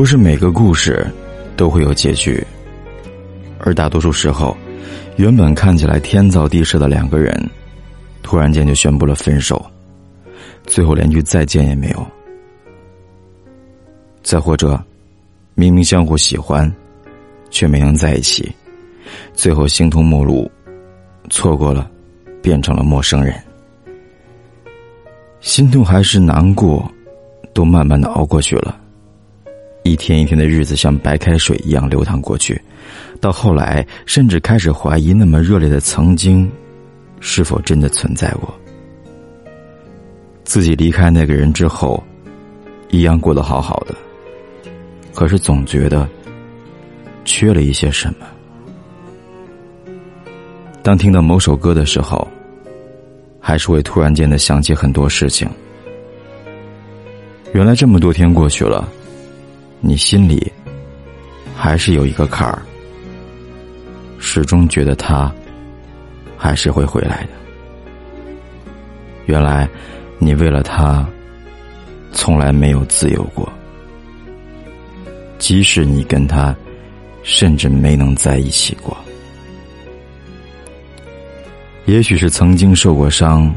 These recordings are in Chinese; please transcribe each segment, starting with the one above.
不是每个故事都会有结局，而大多数时候，原本看起来天造地设的两个人，突然间就宣布了分手，最后连句再见也没有。再或者，明明相互喜欢，却没能在一起，最后形同陌路，错过了，变成了陌生人。心痛还是难过，都慢慢的熬过去了。一天一天的日子像白开水一样流淌过去，到后来甚至开始怀疑，那么热烈的曾经，是否真的存在过？自己离开那个人之后，一样过得好好的，可是总觉得缺了一些什么。当听到某首歌的时候，还是会突然间的想起很多事情。原来这么多天过去了。你心里还是有一个坎儿，始终觉得他还是会回来的。原来你为了他从来没有自由过，即使你跟他甚至没能在一起过。也许是曾经受过伤，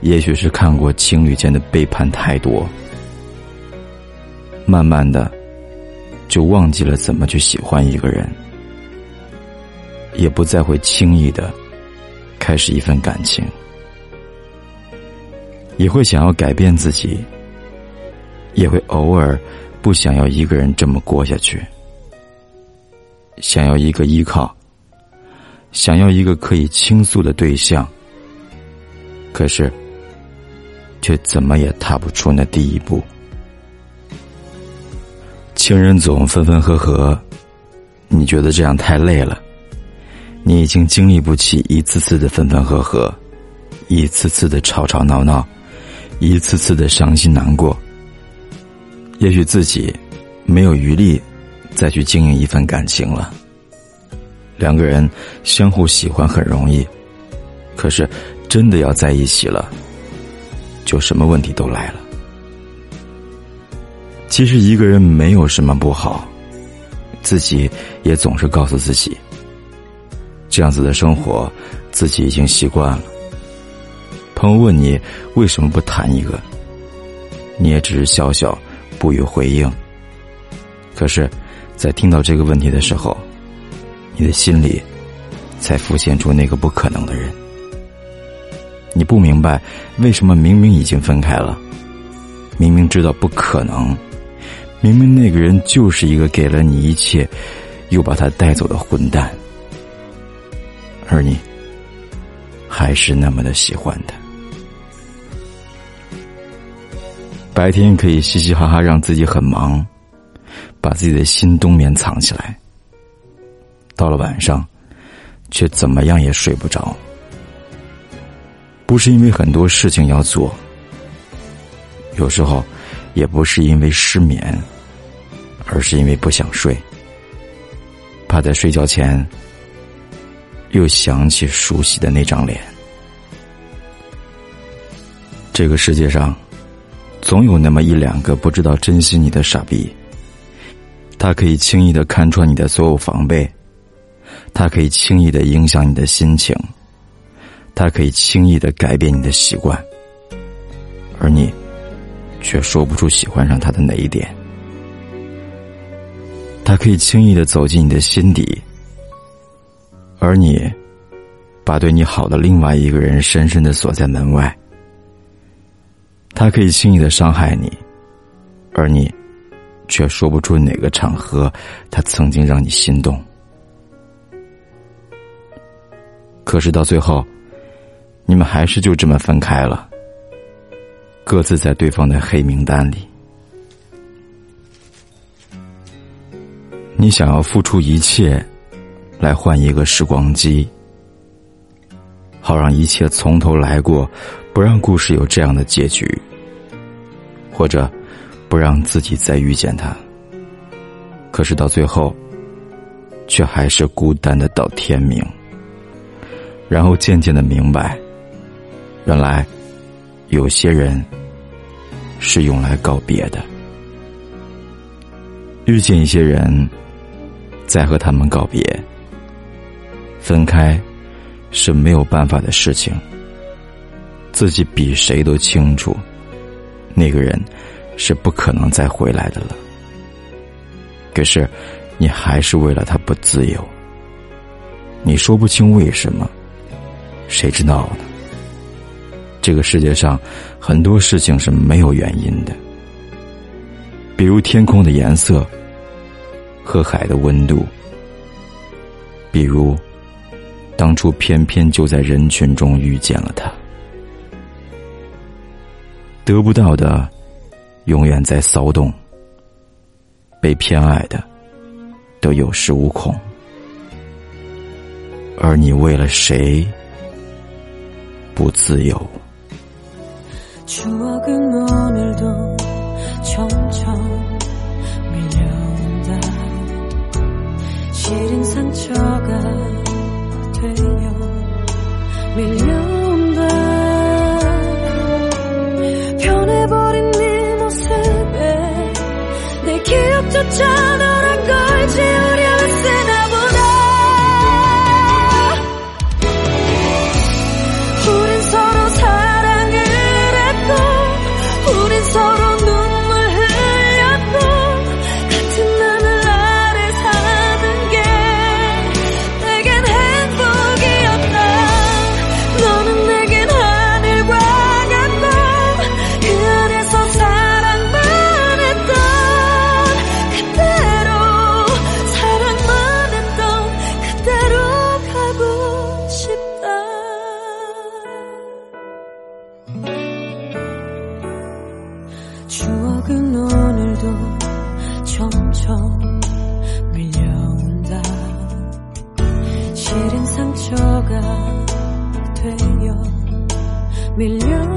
也许是看过情侣间的背叛太多。慢慢的，就忘记了怎么去喜欢一个人，也不再会轻易的开始一份感情，也会想要改变自己，也会偶尔不想要一个人这么过下去，想要一个依靠，想要一个可以倾诉的对象，可是，却怎么也踏不出那第一步。情人总分分合合，你觉得这样太累了？你已经经历不起一次次的分分合合，一次次的吵吵闹闹，一次次的伤心难过。也许自己没有余力再去经营一份感情了。两个人相互喜欢很容易，可是真的要在一起了，就什么问题都来了。其实一个人没有什么不好，自己也总是告诉自己，这样子的生活自己已经习惯了。朋友问你为什么不谈一个，你也只是笑笑，不予回应。可是，在听到这个问题的时候，你的心里才浮现出那个不可能的人。你不明白为什么明明已经分开了，明明知道不可能。明明那个人就是一个给了你一切，又把他带走的混蛋，而你还是那么的喜欢他。白天可以嘻嘻哈哈让自己很忙，把自己的心冬眠藏起来。到了晚上，却怎么样也睡不着。不是因为很多事情要做，有时候。也不是因为失眠，而是因为不想睡，怕在睡觉前又想起熟悉的那张脸。这个世界上，总有那么一两个不知道珍惜你的傻逼，他可以轻易的看穿你的所有防备，他可以轻易的影响你的心情，他可以轻易的改变你的习惯，而你。却说不出喜欢上他的哪一点。他可以轻易的走进你的心底，而你，把对你好的另外一个人深深的锁在门外。他可以轻易的伤害你，而你，却说不出哪个场合他曾经让你心动。可是到最后，你们还是就这么分开了。各自在对方的黑名单里，你想要付出一切，来换一个时光机，好让一切从头来过，不让故事有这样的结局，或者不让自己再遇见他。可是到最后，却还是孤单的到天明，然后渐渐的明白，原来。有些人是用来告别的，遇见一些人，再和他们告别。分开是没有办法的事情。自己比谁都清楚，那个人是不可能再回来的了。可是，你还是为了他不自由。你说不清为什么，谁知道呢？这个世界上很多事情是没有原因的，比如天空的颜色和海的温度，比如当初偏偏就在人群中遇见了他。得不到的永远在骚动，被偏爱的都有恃无恐，而你为了谁不自由？ 상처가 되어 밀려온다. 변해버린 네 모습에 내 기억조차 Millones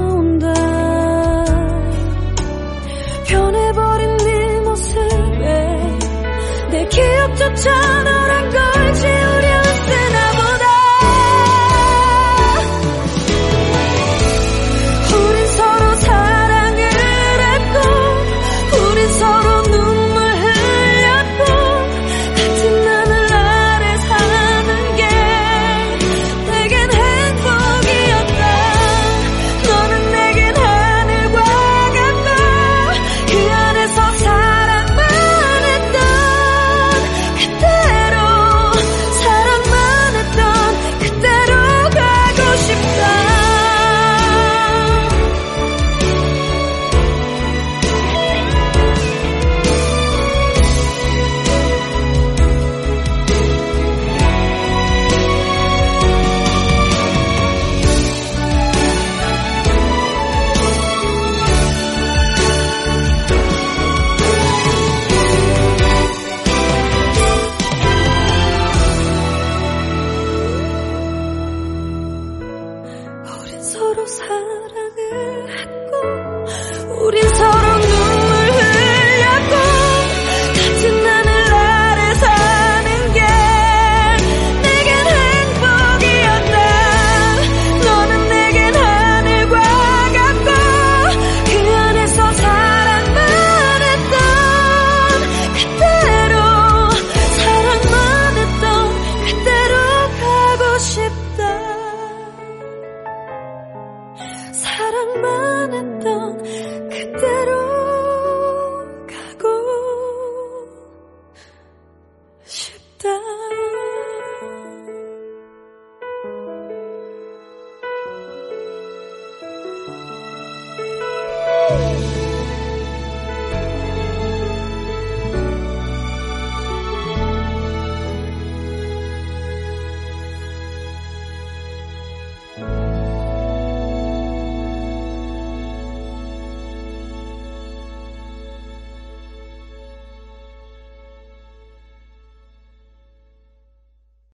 서로 사랑을